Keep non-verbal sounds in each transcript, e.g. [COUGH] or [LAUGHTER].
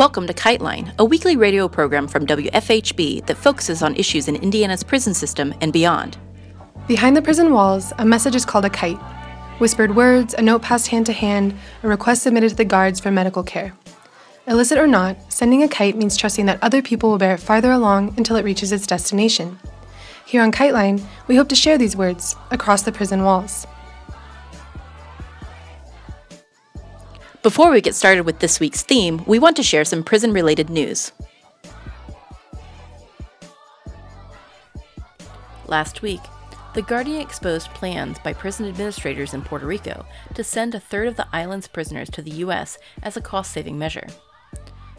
Welcome to Kiteline, a weekly radio program from WFHB that focuses on issues in Indiana's prison system and beyond. Behind the prison walls, a message is called a kite. Whispered words, a note passed hand to hand, a request submitted to the guards for medical care. Illicit or not, sending a kite means trusting that other people will bear it farther along until it reaches its destination. Here on Kiteline, we hope to share these words across the prison walls. Before we get started with this week's theme, we want to share some prison related news. Last week, The Guardian exposed plans by prison administrators in Puerto Rico to send a third of the island's prisoners to the U.S. as a cost saving measure.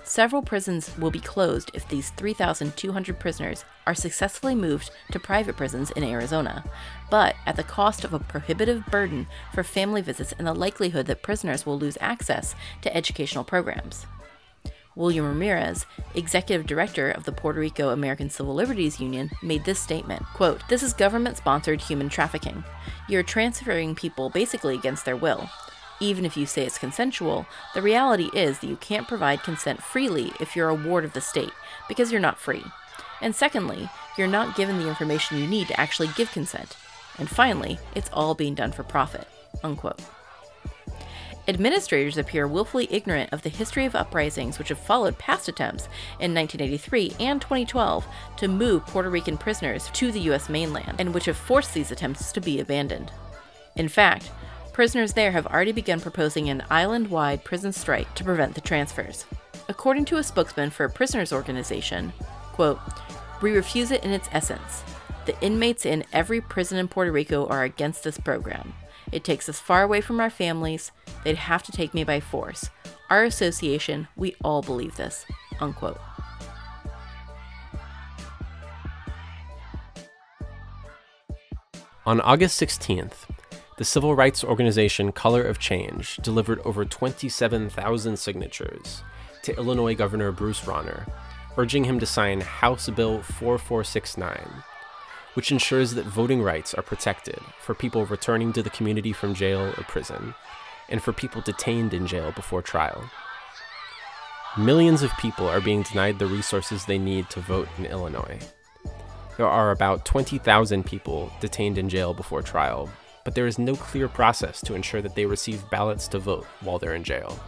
Several prisons will be closed if these 3,200 prisoners are successfully moved to private prisons in Arizona, but at the cost of a prohibitive burden for family visits and the likelihood that prisoners will lose access to educational programs. William Ramirez, executive director of the Puerto Rico American Civil Liberties Union, made this statement quote, This is government sponsored human trafficking. You're transferring people basically against their will even if you say it's consensual, the reality is that you can't provide consent freely if you're a ward of the state, because you're not free. And secondly, you're not given the information you need to actually give consent. And finally, it's all being done for profit. Unquote. Administrators appear willfully ignorant of the history of uprisings which have followed past attempts in 1983 and 2012 to move Puerto Rican prisoners to the U.S. mainland, and which have forced these attempts to be abandoned. In fact, prisoners there have already begun proposing an island wide prison strike to prevent the transfers. According to a spokesman for a prisoners organization, quote, We refuse it in its essence. The inmates in every prison in Puerto Rico are against this program. It takes us far away from our families. They'd have to take me by force. Our association, we all believe this. Unquote. On August 16th, the civil rights organization Color of Change delivered over 27,000 signatures to Illinois Governor Bruce Rauner, urging him to sign House Bill 4469, which ensures that voting rights are protected for people returning to the community from jail or prison, and for people detained in jail before trial. Millions of people are being denied the resources they need to vote in Illinois. There are about 20,000 people detained in jail before trial, but there is no clear process to ensure that they receive ballots to vote while they're in jail.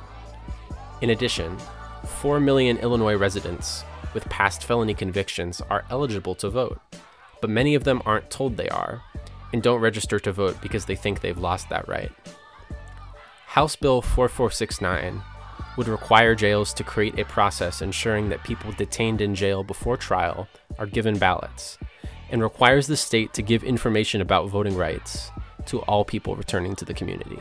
In addition, 4 million Illinois residents with past felony convictions are eligible to vote, but many of them aren't told they are and don't register to vote because they think they've lost that right. House Bill 4469 would require jails to create a process ensuring that people detained in jail before trial are given ballots, and requires the state to give information about voting rights to all people returning to the community.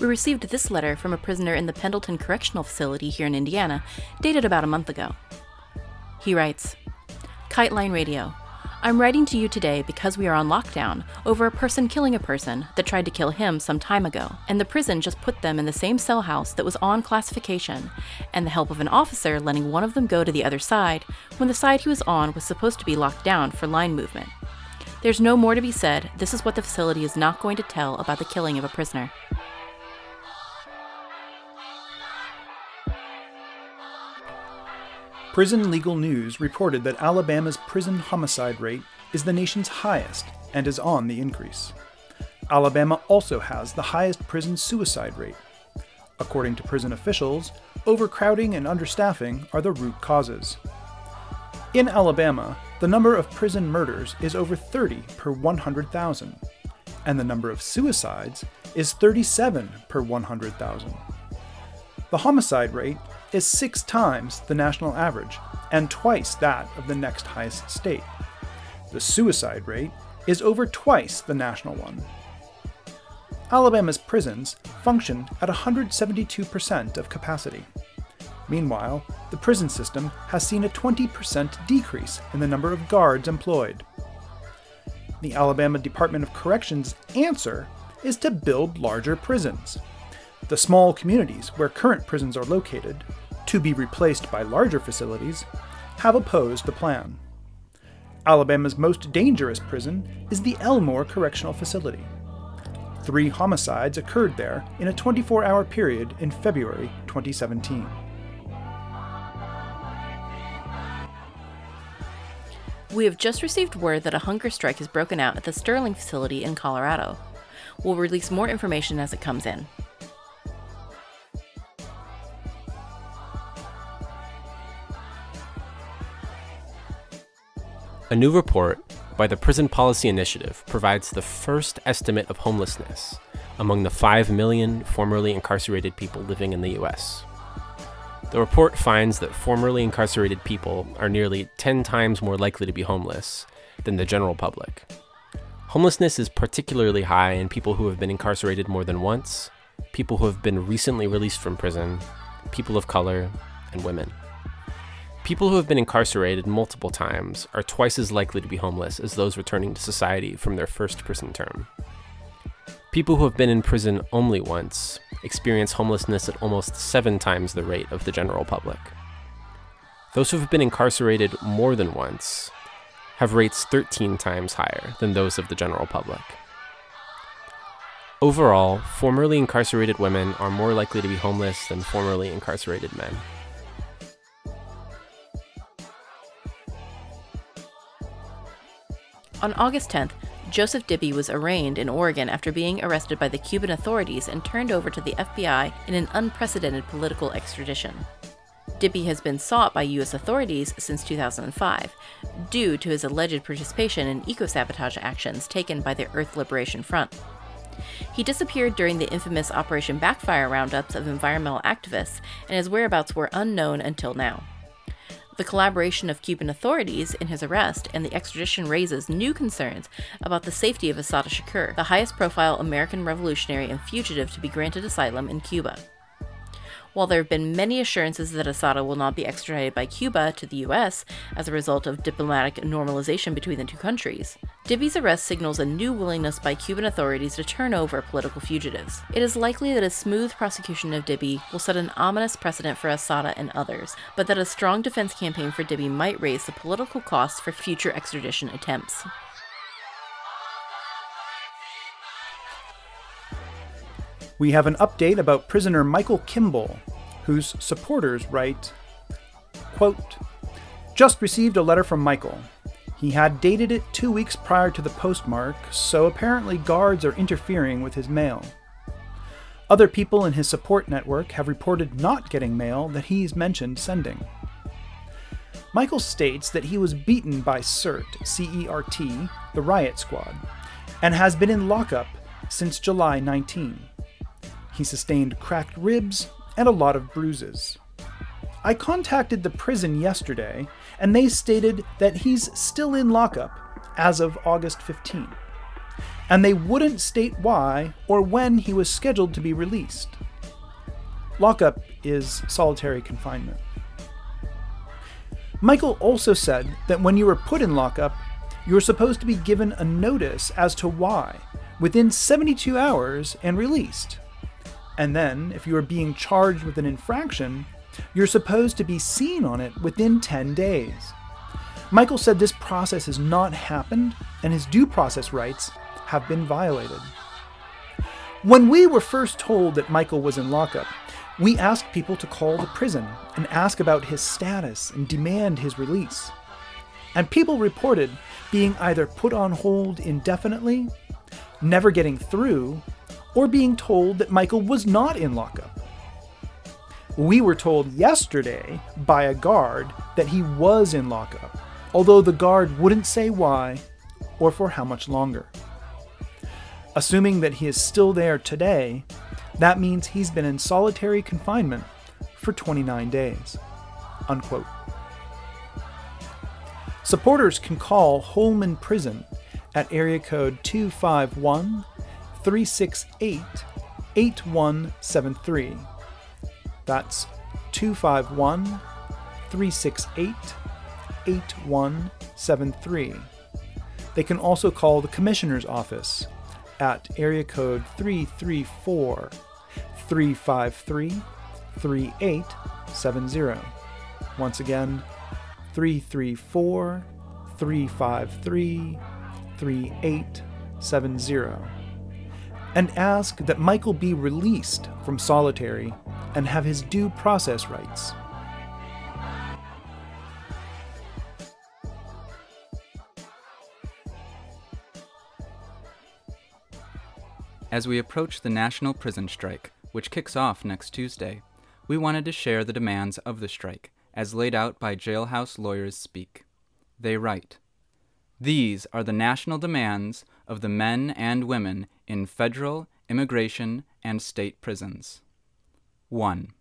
We received this letter from a prisoner in the Pendleton Correctional Facility here in Indiana, dated about a month ago. He writes Kiteline Radio. I'm writing to you today because we are on lockdown over a person killing a person that tried to kill him some time ago, and the prison just put them in the same cell house that was on classification, and the help of an officer letting one of them go to the other side when the side he was on was supposed to be locked down for line movement. There's no more to be said. This is what the facility is not going to tell about the killing of a prisoner. Prison Legal News reported that Alabama's prison homicide rate is the nation's highest and is on the increase. Alabama also has the highest prison suicide rate. According to prison officials, overcrowding and understaffing are the root causes. In Alabama, the number of prison murders is over 30 per 100,000, and the number of suicides is 37 per 100,000. The homicide rate is six times the national average and twice that of the next highest state. The suicide rate is over twice the national one. Alabama's prisons function at 172% of capacity. Meanwhile, the prison system has seen a 20% decrease in the number of guards employed. The Alabama Department of Corrections' answer is to build larger prisons. The small communities where current prisons are located to be replaced by larger facilities, have opposed the plan. Alabama's most dangerous prison is the Elmore Correctional Facility. Three homicides occurred there in a 24 hour period in February 2017. We have just received word that a hunger strike has broken out at the Sterling facility in Colorado. We'll release more information as it comes in. A new report by the Prison Policy Initiative provides the first estimate of homelessness among the 5 million formerly incarcerated people living in the US. The report finds that formerly incarcerated people are nearly 10 times more likely to be homeless than the general public. Homelessness is particularly high in people who have been incarcerated more than once, people who have been recently released from prison, people of color, and women. People who have been incarcerated multiple times are twice as likely to be homeless as those returning to society from their first prison term. People who have been in prison only once experience homelessness at almost seven times the rate of the general public. Those who have been incarcerated more than once have rates 13 times higher than those of the general public. Overall, formerly incarcerated women are more likely to be homeless than formerly incarcerated men. On August 10th, Joseph Dibee was arraigned in Oregon after being arrested by the Cuban authorities and turned over to the FBI in an unprecedented political extradition. Dibee has been sought by U.S. authorities since 2005 due to his alleged participation in eco sabotage actions taken by the Earth Liberation Front. He disappeared during the infamous Operation Backfire roundups of environmental activists, and his whereabouts were unknown until now. The collaboration of Cuban authorities in his arrest and the extradition raises new concerns about the safety of Assata Shakur, the highest profile American revolutionary and fugitive to be granted asylum in Cuba. While there have been many assurances that Assata will not be extradited by Cuba to the U.S. as a result of diplomatic normalization between the two countries, Dibee's arrest signals a new willingness by Cuban authorities to turn over political fugitives. It is likely that a smooth prosecution of Dibee will set an ominous precedent for Assata and others, but that a strong defense campaign for Dibee might raise the political costs for future extradition attempts. We have an update about prisoner Michael Kimball, whose supporters write, quote, Just received a letter from Michael. He had dated it two weeks prior to the postmark, so apparently guards are interfering with his mail. Other people in his support network have reported not getting mail that he's mentioned sending. Michael states that he was beaten by CERT, C E R T, the riot squad, and has been in lockup since July 19. He sustained cracked ribs and a lot of bruises. I contacted the prison yesterday, and they stated that he's still in lockup as of August 15. And they wouldn't state why or when he was scheduled to be released. Lockup is solitary confinement. Michael also said that when you were put in lockup, you were supposed to be given a notice as to why within 72 hours and released. And then, if you are being charged with an infraction, you're supposed to be seen on it within 10 days. Michael said this process has not happened and his due process rights have been violated. When we were first told that Michael was in lockup, we asked people to call the prison and ask about his status and demand his release. And people reported being either put on hold indefinitely, never getting through, or being told that Michael was not in lockup. We were told yesterday by a guard that he was in lockup, although the guard wouldn't say why or for how much longer. Assuming that he is still there today, that means he's been in solitary confinement for 29 days. Unquote. Supporters can call Holman Prison at area code 251 368 8173. That's 251 368 8173. They can also call the Commissioner's Office at area code 334 353 3870. Once again, 334 353 3870 and ask that Michael be released from solitary and have his due process rights. As we approach the national prison strike, which kicks off next Tuesday, we wanted to share the demands of the strike, as laid out by Jailhouse Lawyers Speak. They write These are the national demands of the men and women in federal, immigration, and state prisons. 1.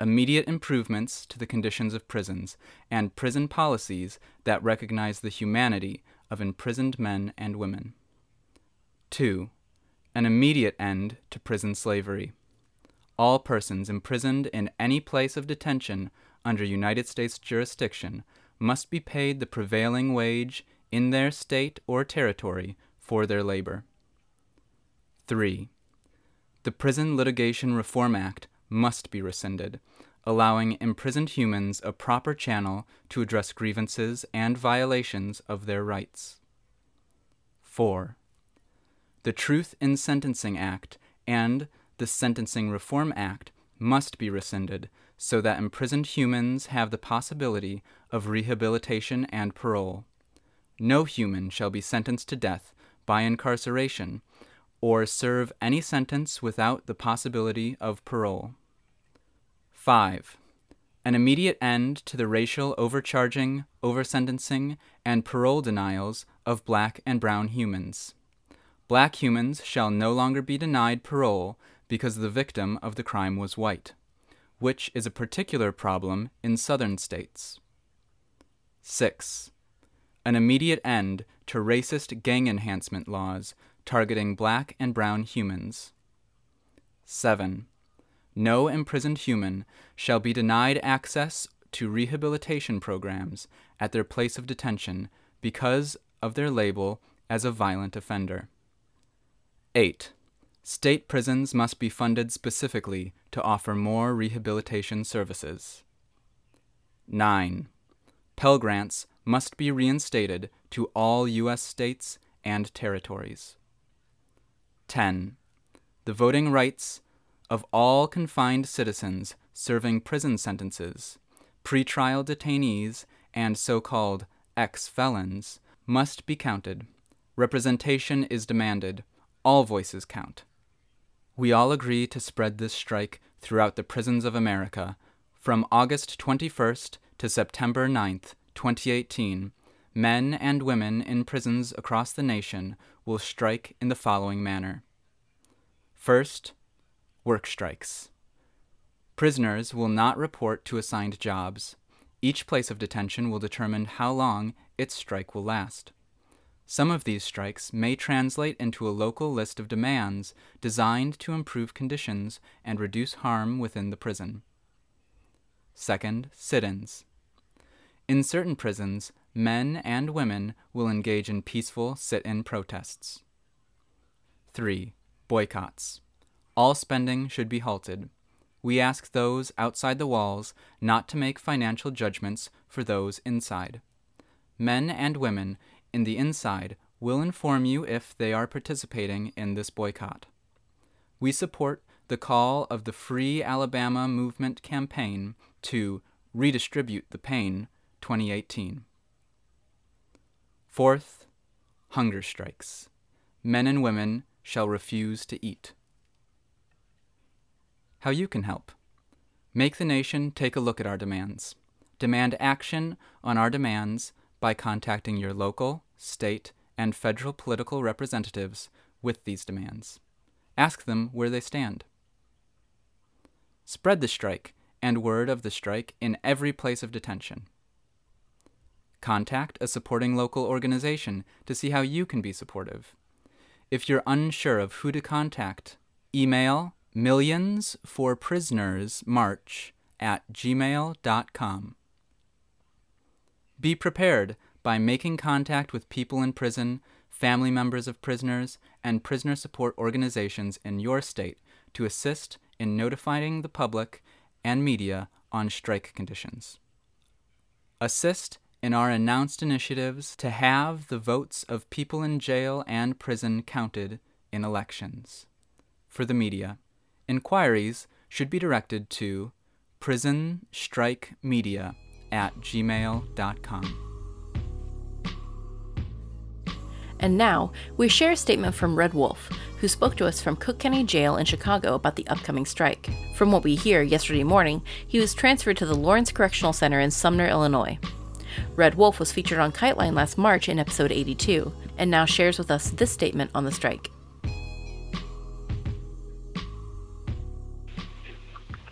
Immediate improvements to the conditions of prisons and prison policies that recognize the humanity of imprisoned men and women. 2. An immediate end to prison slavery. All persons imprisoned in any place of detention under United States jurisdiction must be paid the prevailing wage in their state or territory for their labor. 3. The Prison Litigation Reform Act must be rescinded, allowing imprisoned humans a proper channel to address grievances and violations of their rights. 4. The Truth in Sentencing Act and the Sentencing Reform Act must be rescinded so that imprisoned humans have the possibility of rehabilitation and parole. No human shall be sentenced to death by incarceration or serve any sentence without the possibility of parole. 5. An immediate end to the racial overcharging, oversentencing, and parole denials of black and brown humans. Black humans shall no longer be denied parole because the victim of the crime was white, which is a particular problem in southern states. 6. An immediate end to racist gang enhancement laws targeting black and brown humans. 7. No imprisoned human shall be denied access to rehabilitation programs at their place of detention because of their label as a violent offender. 8. State prisons must be funded specifically to offer more rehabilitation services. 9. Pell Grants must be reinstated to all U.S. states and territories. 10. The voting rights of all confined citizens serving prison sentences, pretrial detainees, and so called ex felons must be counted. Representation is demanded. All voices count. We all agree to spread this strike throughout the prisons of America from August 21st to September 9th, 2018. Men and women in prisons across the nation will strike in the following manner. First, work strikes. Prisoners will not report to assigned jobs. Each place of detention will determine how long its strike will last. Some of these strikes may translate into a local list of demands designed to improve conditions and reduce harm within the prison. Second, sit ins. In certain prisons, men and women will engage in peaceful sit in protests. 3. Boycotts. All spending should be halted. We ask those outside the walls not to make financial judgments for those inside. Men and women in the inside will inform you if they are participating in this boycott. We support the call of the Free Alabama Movement campaign to Redistribute the Pain 2018. Fourth, hunger strikes. Men and women shall refuse to eat. How you can help. Make the nation take a look at our demands. Demand action on our demands by contacting your local, state, and federal political representatives with these demands. Ask them where they stand. Spread the strike and word of the strike in every place of detention. Contact a supporting local organization to see how you can be supportive. If you're unsure of who to contact, email millions for prisoners march at gmail.com. Be prepared by making contact with people in prison, family members of prisoners, and prisoner support organizations in your state to assist in notifying the public and media on strike conditions. Assist in our announced initiatives to have the votes of people in jail and prison counted in elections. For the media, inquiries should be directed to prisonstrikemedia at gmail.com. And now, we share a statement from Red Wolf, who spoke to us from Cook County Jail in Chicago about the upcoming strike. From what we hear, yesterday morning, he was transferred to the Lawrence Correctional Center in Sumner, Illinois. Red Wolf was featured on Kiteline last March in episode 82, and now shares with us this statement on the strike.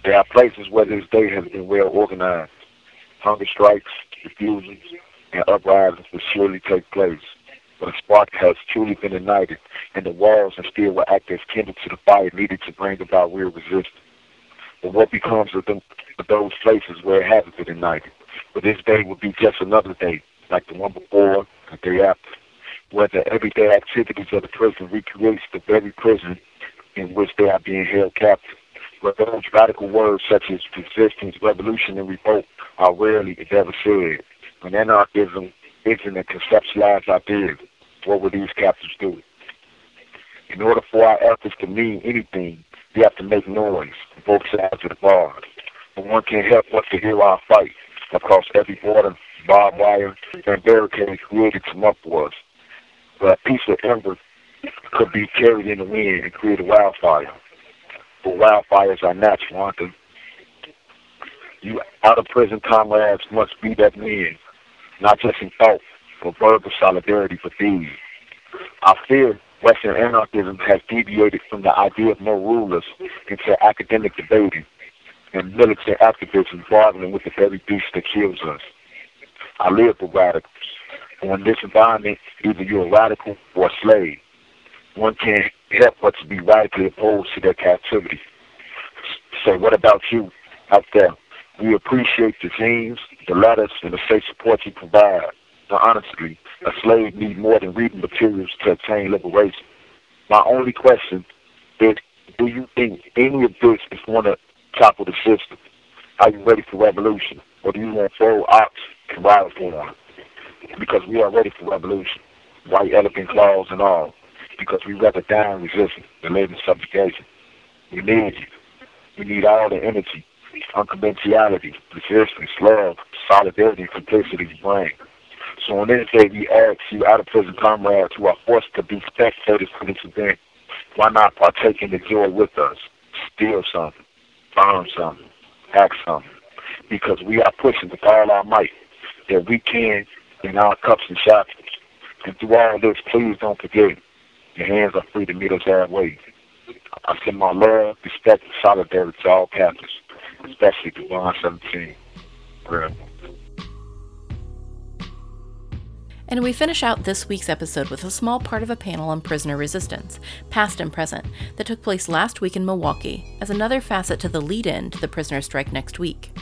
There are places where this day has been well organized. Hunger strikes, refusals, and uprisings will surely take place. But a spark has truly been ignited, and the walls and steel will act as kindle to the fire needed to bring about real resistance. But what becomes of, them, of those places where it hasn't been ignited? But this day will be just another day, like the one before, the day after, where the everyday activities of the prison recreates the very prison in which they are being held captive. Where those radical words such as resistance, revolution, and revolt are rarely, if ever said. When anarchism isn't a conceptualized idea, what will these captives do? In order for our efforts to mean anything, we have to make noise on both sides of the bars. But one can't help but to hear our fight across every border, barbed wire, and barricades created from upwards. But a piece of ember could be carried in the wind and create a wildfire. But wildfires are natural, aren't they? You out of prison comrades must be that wind, not just in thought, but verbal solidarity for thieves. I fear Western anarchism has deviated from the idea of no rulers into academic debating and militant activism bargaining with the very beast that kills us. I live with radicals. And in this environment, either you're a radical or a slave. One can't help but to be radically opposed to their captivity. So what about you out there? We appreciate the zines, the letters, and the safe support you provide. Now, honestly, a slave needs more than reading materials to attain liberation. My only question is, do you think any of this is going to topple the system? Are you ready for revolution? Or do you want full ox and ride for Because we are ready for revolution. White elephant claws and all. Because we rather die in resistance than live in subjugation. We need you. We need all the energy, unconventionality, resistance, love, solidarity, and simplicity you bring. So on this day, we ask you out of prison comrades who are forced to be spectators for this event, why not partake in the joy with us? Steal something, find something, act something. Because we are pushing with all our might that we can in our cups and shackles. And through all this, please don't forget, your hands are free to meet us halfway. I send my love, respect, and solidarity to all captives, especially to 117. Forever. And we finish out this week's episode with a small part of a panel on prisoner resistance, past and present, that took place last week in Milwaukee as another facet to the lead in to the prisoner strike next week.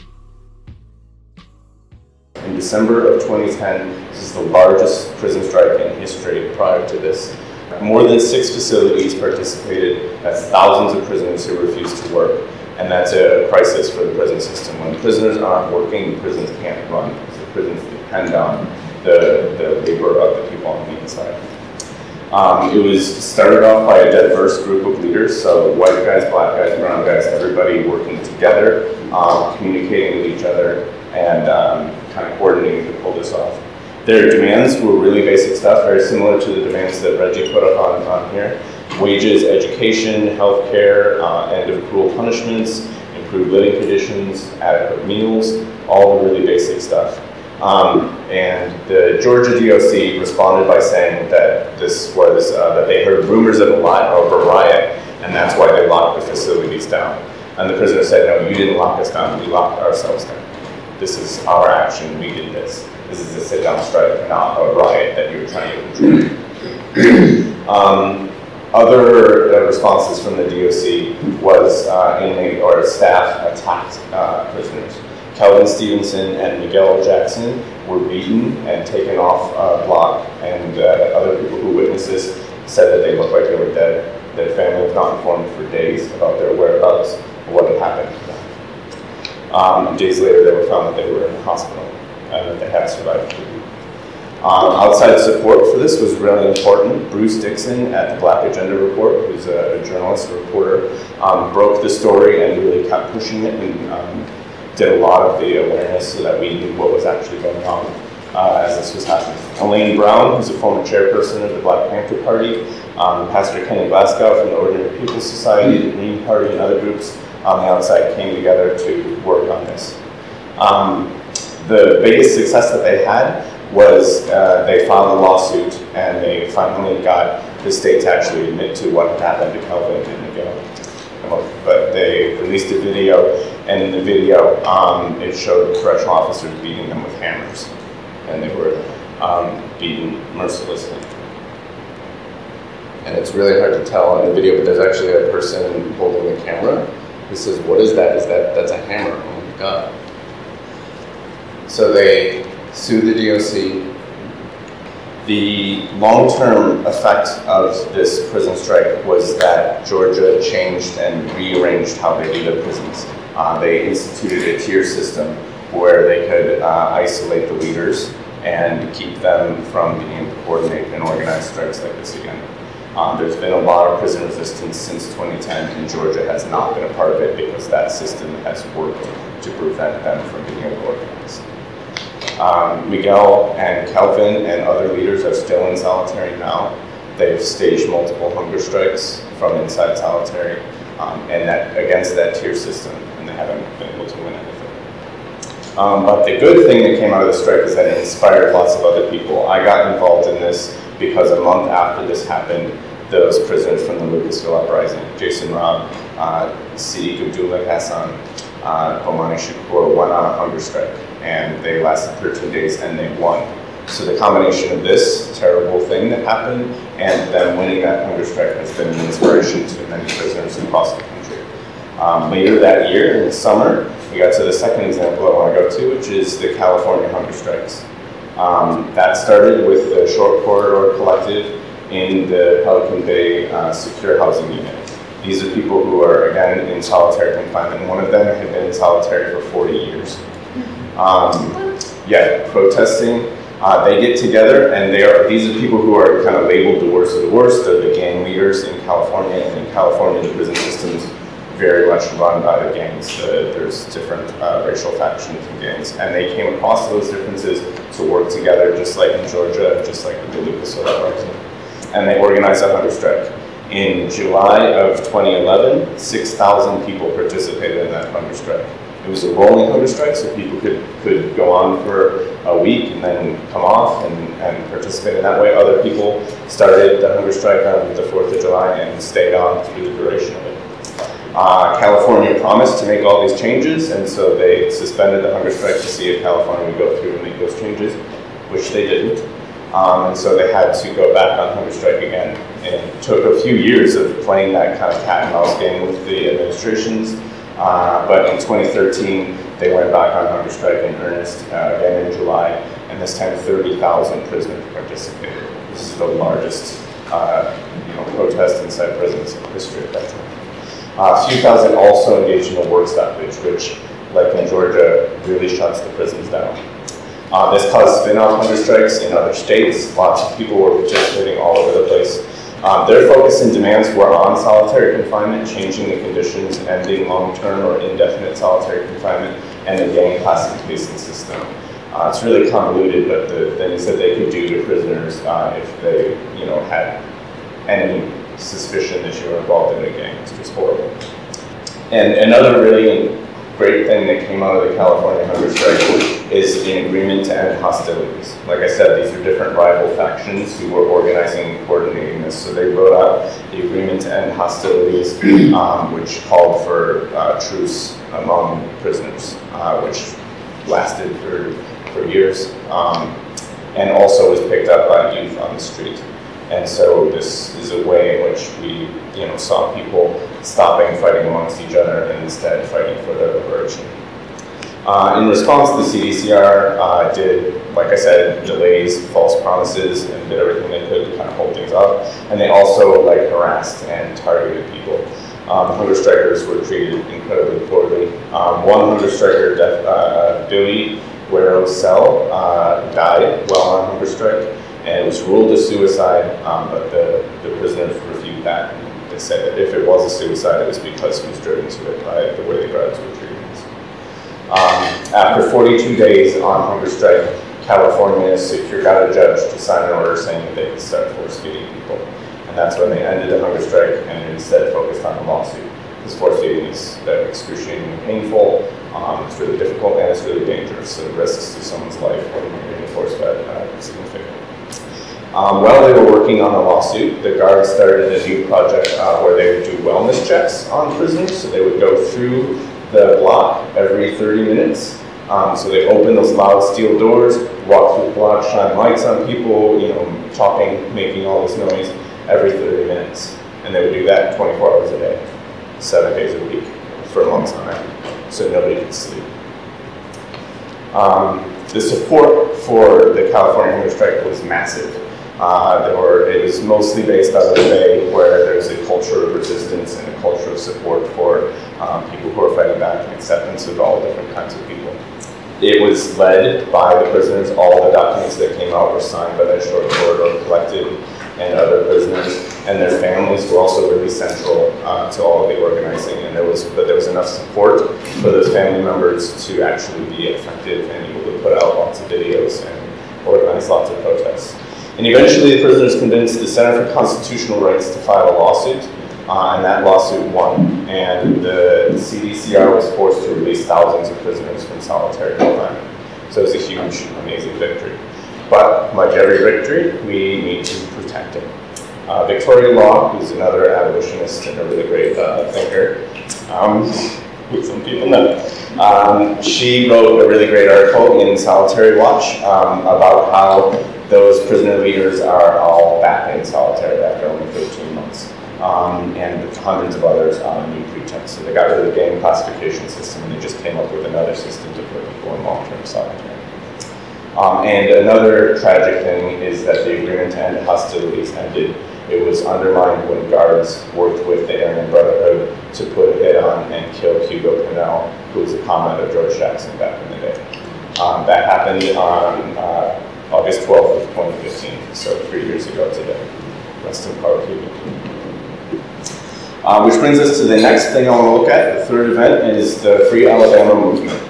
In December of 2010, this is the largest prison strike in history prior to this. More than six facilities participated. That's thousands of prisoners who refused to work. And that's a crisis for the prison system. When prisoners aren't working, prisons can't run the prisons depend on the, the labor of the people on the inside. Um, it was started off by a diverse group of leaders, so white guys, black guys, brown guys, everybody working together, um, communicating with each other, and um, kind of coordinating to pull this off. Their demands were really basic stuff, very similar to the demands that Reggie put up on, on here. Wages, education, health care, uh, end of cruel punishments, improved living conditions, adequate meals, all the really basic stuff. Um, and the Georgia DOC responded by saying that this was uh, that they heard rumors of a, lot, of a riot, and that's why they locked the facilities down. And the prisoner said, "No, you didn't lock us down. We locked ourselves down. This is our action. We did this. This is a sit-down strike, not a riot that you're trying to control." [CLEARS THROAT] um, other uh, responses from the DOC was uh, inmate or staff attacked uh, prisoners. Kelvin Stevenson and Miguel Jackson were beaten and taken off uh, block, and uh, other people who witnessed this said that they looked like they were dead. Their family was not informed for days about their whereabouts or what had happened to them. Um, days later, they were found that they were in the hospital. and that they have survived. Um, outside support for this was really important. Bruce Dixon at the Black Agenda Report, who's a, a journalist, a reporter, um, broke the story and really kept pushing it and um, did a lot of the awareness so that we knew what was actually going on uh, as this was happening. Elaine Brown, who's a former chairperson of the Black Panther Party, um, Pastor Kenny Glasgow from the Ordinary People Society, the Green Party, and other groups on the outside came together to work on this. Um, the biggest success that they had was uh, they filed a lawsuit and they finally got the state to actually admit to what happened to Kelvin and Miguel. But they released a video, and in the video, um, it showed correctional officers beating them with hammers, and they were um, beaten mercilessly. And it's really hard to tell in the video, but there's actually a person holding the camera who says, "What is that? Is that that's a hammer? Oh my god!" So they sue the DOC. The long-term effect of this prison strike was that Georgia changed and rearranged how they do their prisons. Uh, they instituted a tier system where they could uh, isolate the leaders and keep them from being able to coordinate and organize strikes like this again. Um, there's been a lot of prison resistance since 2010, and Georgia has not been a part of it because that system has worked to prevent them from being able to organize. Um, Miguel and Kelvin and other leaders are still in solitary now. They've staged multiple hunger strikes from inside solitary, um, and that against that tier system, haven't been able to win anything. Um, but the good thing that came out of the strike is that it inspired lots of other people. I got involved in this because a month after this happened, those prisoners from the Lucasville uprising, Jason Robb, uh, Abdullah Hassan, uh, Bomani Shakur, went on a hunger strike and they lasted 13 days and they won. So the combination of this terrible thing that happened and them winning that hunger strike has been an inspiration to many prisoners across the country. Um, later that year, in the summer, we got to the second example I want to go to, which is the California hunger strikes. Um, that started with the Short Corridor Collective in the Pelican Bay uh, Secure Housing Unit. These are people who are, again, in solitary confinement. One of them had been in solitary for 40 years um, yeah, protesting. Uh, they get together, and they are these are people who are kind of labeled the worst of the worst. They're the gang leaders in California, and in California, the prison system's very much run by the gangs. The, there's different uh, racial factions and gangs, and they came across those differences to work together, just like in Georgia, just like in the Lucasville uprising, and they organized a hunger strike. In July of 2011, 6,000 people participated in that hunger strike. It was a rolling hunger strike, so people could, could go on for a week and then come off and, and participate in that way. Other people started the hunger strike on the 4th of July and stayed on through the duration of it. Uh, California promised to make all these changes, and so they suspended the hunger strike to see if California would go through and make those changes, which they didn't. Um, and so they had to go back on hunger strike again. And it took a few years of playing that kind of cat and mouse game with the administrations uh, but in 2013, they went back on hunger strike in earnest uh, again in July, and this time 30,000 prisoners participated. This is the largest uh, you know, protest inside prisons in history at that time. Uh, a few thousand also engaged in a work stoppage, which, like in Georgia, really shuts the prisons down. Uh, this caused spin-off hunger strikes in other states. Lots of people were participating all over the place. Um, their focus and demands were on solitary confinement, changing the conditions, ending long-term or indefinite solitary confinement, and the gang classification system. Uh, it's really convoluted, but the things that they could do to prisoners uh, if they, you know, had any suspicion that you were involved in a gang is just. And another really great thing that came out of the California hunger strike is an agreement to end hostilities. Like I said, these are different rival factions who were organizing and coordinating this. So they wrote out the agreement to end hostilities, [CLEARS THROAT] um, which called for uh, truce among prisoners, uh, which lasted for, for years, um, and also was picked up by youth on the street. And so this is a way in which we, you know, saw people stopping fighting amongst each other and instead fighting for their liberation. Uh, in response, the CDCR uh, did, like I said, delays, false promises, and did everything they could to kind of hold things up. And they also like harassed and targeted people. Um, hunger strikers were treated incredibly poorly. Um, one hunger striker, Def, uh, Guero Sell uh, died while on hunger strike, and it was ruled a suicide, um, but the, the prisoners reviewed that. They said that if it was a suicide, it was because he was driven to it by the way the guards were him. Um, after 42 days on hunger strike, California secure, got a judge to sign an order saying that they could start force feeding people. And that's when they ended the hunger strike and instead focused on the lawsuit. Because force feeding is uh, excruciatingly painful, um, it's really difficult, and it's really dangerous. So the risks to someone's life when you're being force fed significant. Um, while they were working on the lawsuit, the guards started a new project uh, where they would do wellness checks on prisoners. So they would go through the block every 30 minutes. Um, so they open those loud steel doors, walk through the block, shine lights on people, you know, talking, making all this noise every 30 minutes. And they would do that 24 hours a day, seven days a week for a long time, so nobody could sleep. Um, the support for the California hunger strike was massive. Uh, were, it was mostly based out of the Bay, where there's a culture of resistance and a culture of support for um, people who are fighting back and acceptance of all different kinds of people. It was led by the prisoners. All the documents that came out were signed by that Short Corridor Collective and other prisoners, and their families were also really central uh, to all of the organizing. And there was, but there was enough support for those family members to actually be effective and able to put out lots of videos and organize lots of protests. And eventually, the prisoners convinced the Center for Constitutional Rights to file a lawsuit, uh, and that lawsuit won. And the CDCR was forced to release thousands of prisoners from solitary confinement. So it was a huge, amazing victory. But like every victory, we need to protect it. Uh, Victoria Law, who's another abolitionist and a really great uh, thinker, um, who some people know, um, she wrote a really great article in Solitary Watch um, about how those prisoner leaders are all back in solitary after only 13 months. Um, and hundreds of others on a new pretense. So they got rid of the gang classification system and they just came up with another system to put people in long-term solitary. Um, and another tragic thing is that the agreement to end hostilities ended. It was undermined when guards worked with the Aryan Brotherhood to put a hit on and kill Hugo Pinell, who was a comrade of George Jackson back in the day. Um, that happened on uh, August 12th of 2015, so three years ago today. Rest in power, Hugo. Uh, which brings us to the next thing I want to look at. The third event is the Free Alabama movement.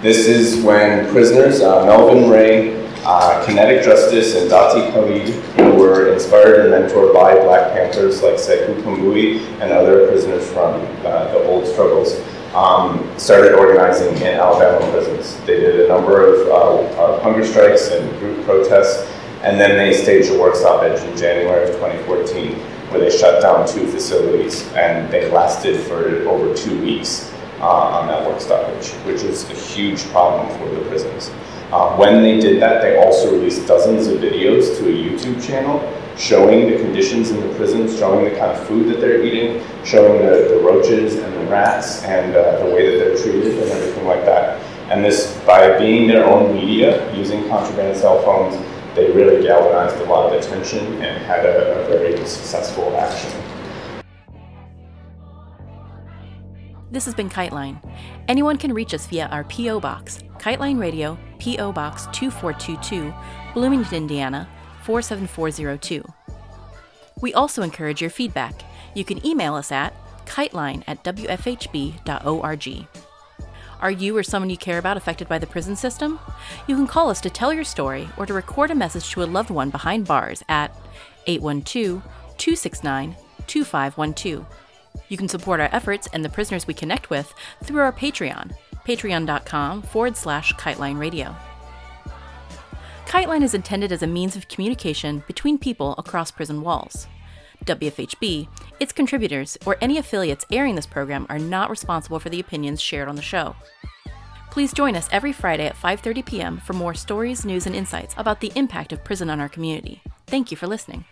This is when prisoners, uh, Melvin Ray, uh, Kinetic Justice, and Dhati Khalid, were inspired and mentored by Black Panthers like Sekou Kambui and other prisoners from uh, the old struggles, um, started organizing in Alabama prisons. They did a number of uh, hunger strikes and group protests, and then they staged a work stoppage in January of 2014 where they shut down two facilities and they lasted for over two weeks uh, on that work stoppage, which was a huge problem for the prisons. Uh, when they did that, they also released dozens of videos to a YouTube channel showing the conditions in the prisons, showing the kind of food that they're eating, showing the, the roaches and the rats and uh, the way that they're treated and everything like that. And this, by being their own media, using contraband cell phones, they really galvanized a lot of attention and had a, a very successful action. This has been Kiteline. Anyone can reach us via our P.O. Box, Kiteline Radio, P.O. Box 2422, Bloomington, Indiana 47402. We also encourage your feedback. You can email us at kiteline at wfhb.org. Are you or someone you care about affected by the prison system? You can call us to tell your story or to record a message to a loved one behind bars at 812 269 2512. You can support our efforts and the prisoners we connect with through our Patreon, patreon.com forward slash kiteline radio. Kiteline is intended as a means of communication between people across prison walls. WFHB, its contributors, or any affiliates airing this program are not responsible for the opinions shared on the show. Please join us every Friday at 5:30 p.m. for more stories, news, and insights about the impact of prison on our community. Thank you for listening.